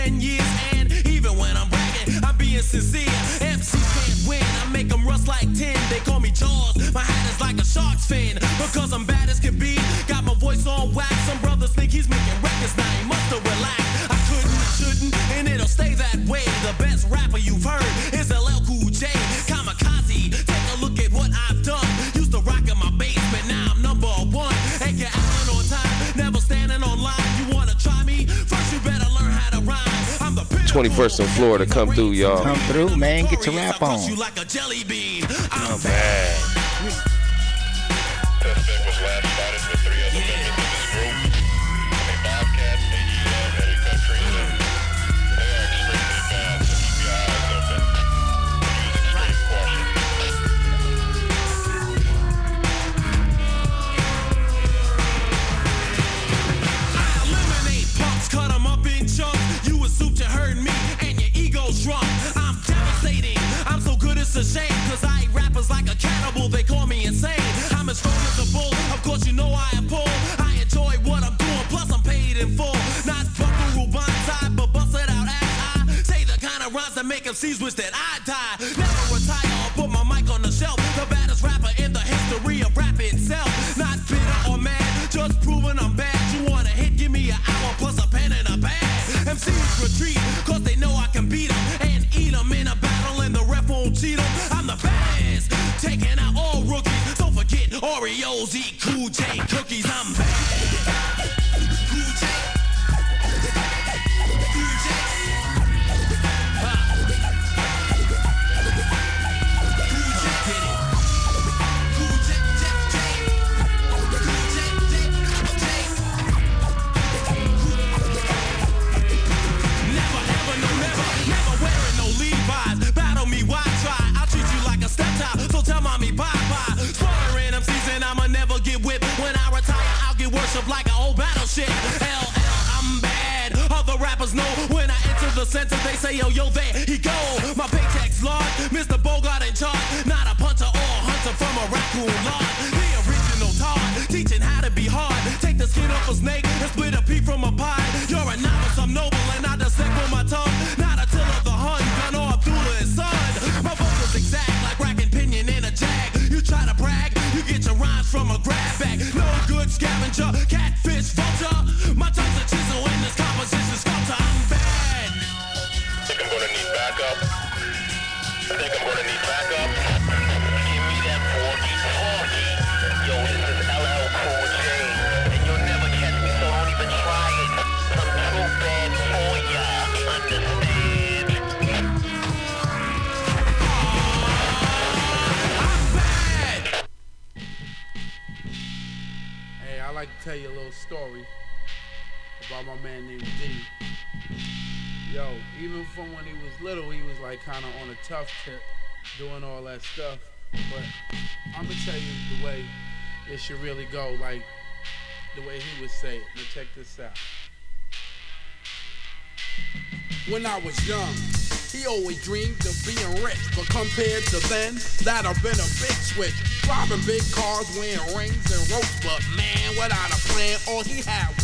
10 years, and even when I'm bragging, I'm being sincere. MCs can't win, I make them rust like tin. They call me Jaws, my hat is like a shark's fin. Because I'm bad 21st in Florida. Come through, y'all. Come through, man. Get your rap on. I'm bad. Drunk. I'm devastating. I'm so good it's a shame, cause I eat rappers like a cannibal. They call me insane. I'm as strong as a bull. Of course, you know I am full. I enjoy what I'm doing, plus I'm paid in full. Not buckaroo banzai, but bust it out as I say the kind of rhymes that make MCs wish that I J cookies. I'm bad. I enter they say, yo, yo, there he go. My paycheck's large, Mr. Bogart in charge. Not a punter or a hunter from a raccoon lodge. The original Todd, teaching how to be hard. Take the skin off a snake and split a pea from a pie. You're a tell you a little story about my man named D. Yo, even from when he was little, he was like kind of on a tough tip, doing all that stuff. But I'm gonna tell you the way it should really go, like the way he would say it. Now check this out. When I was young, he always dreamed of being rich, but compared to then, that'd have been a big switch. Driving big cars, wearing rings and ropes, but man, without a plan, all he had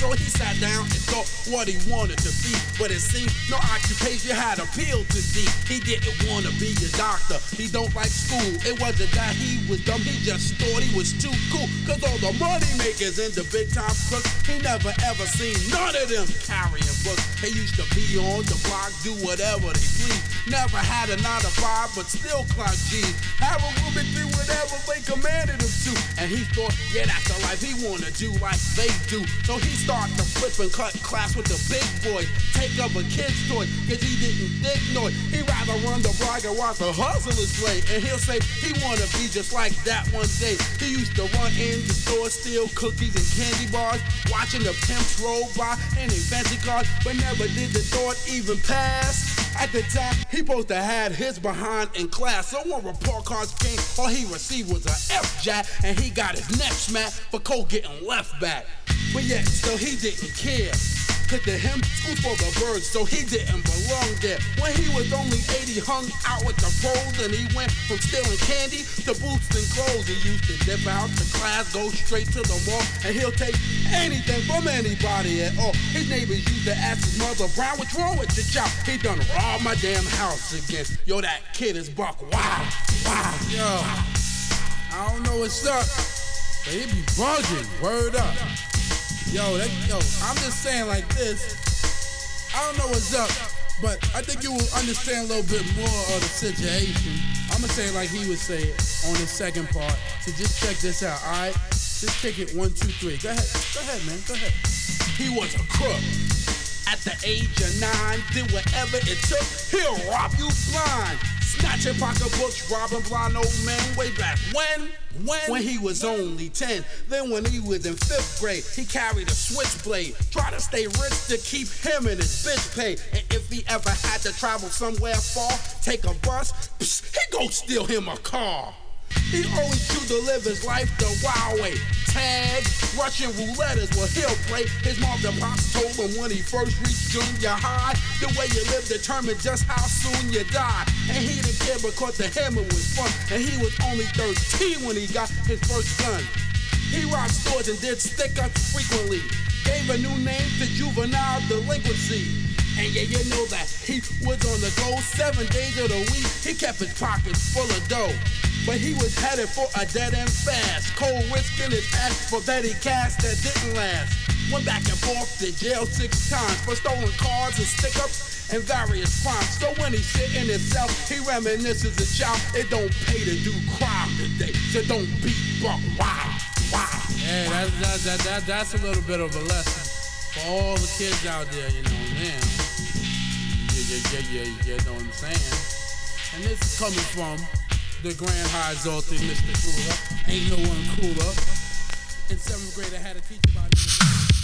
So he sat down and thought what he wanted to be, but it seemed no occupation had appealed to D. He didn't want to be a doctor, he don't like school. It wasn't that he was dumb, he just thought he was too cool. Cause all the money makers and the big time crooks, he never ever seen none of them carrying books. They used to be on the block, do whatever they please. Never had a 9 to 5, but still clock G's. Have a woman do whatever they commanded him to. And he thought, yeah, that's the life he wanna do like they do. So he started to flip and cut class with the big boys. Take up a kid's toy, cause he didn't dig noise. He'd rather run the block and watch the hustlers play. And he'll say he wanna be just like that one day. He used to run in the store, steal cookies and candy bars, watching the pimps roll by in their fancy cars, but never did the thought even pass. At the time, he supposed to had his behind in class. So when report cards came, all he received was a F jack, and he got his neck smacked for Cole getting left back. But yet, still he didn't care. Cause to him, school for the birds, so he didn't belong there. When he was only 80, hung out with the pros, and he went from stealing candy to boots and clothes. He used to dip out to class, go straight to the mall, and he'll take anything from anybody at all. His neighbors used to ask his mother, Brown, what's wrong with your child? He done robbed my damn house again. Yo, that kid is buck wow, wow. Yo, I don't know what's up, but he be bugging. Word up. Yo, that, yo, I'm just saying like this. I don't know what's up, but I think you will understand a little bit more of the situation. I'm gonna say it like he would say it on the second part. So just check this out, alright? Just kick it one, two, three. Go ahead, go ahead, man, go ahead. He was a crook. At the age of nine, did whatever it took, he'll rob you blind. Snatching pocketbooks, robbing blind old men way back when? When? When he was only 10. Then when he was in fifth grade, he carried a switchblade. Try to stay rich to keep him and his bitch paid. And if he ever had to travel somewhere far, take a bus, psst, he go steal him a car. He always to live his life the wild way. Tag, Russian roulette is what he'll play. His mom and pops told him when he first reached junior high, the way you live determines just how soon you die. And he didn't care because the hammer was fun. And he was only 13 when he got his first gun. He robbed stores and did stick-ups frequently. Gave a new name to juvenile delinquency. And yeah, you know that he was on the go seven days of the week. He kept his pockets full of dough. But he was headed for a dead end fast. Cold risking his ass for petty cash that didn't last. Went back and forth to jail six times for stolen cars and stick-ups and various crimes. So when he sit in his cell, he reminisces a child. It don't pay to do crime today, so don't beat buck wild. Wow. Hey, that's, that, that, that, that's a little bit of a lesson for all the kids out there, you know, man. Yeah, yeah, yeah, yeah, you know what I'm saying? And this is coming from the Grand High Exalted Mr. Cooler. Ain't no one cooler. In seventh grade, I had a teacher by the name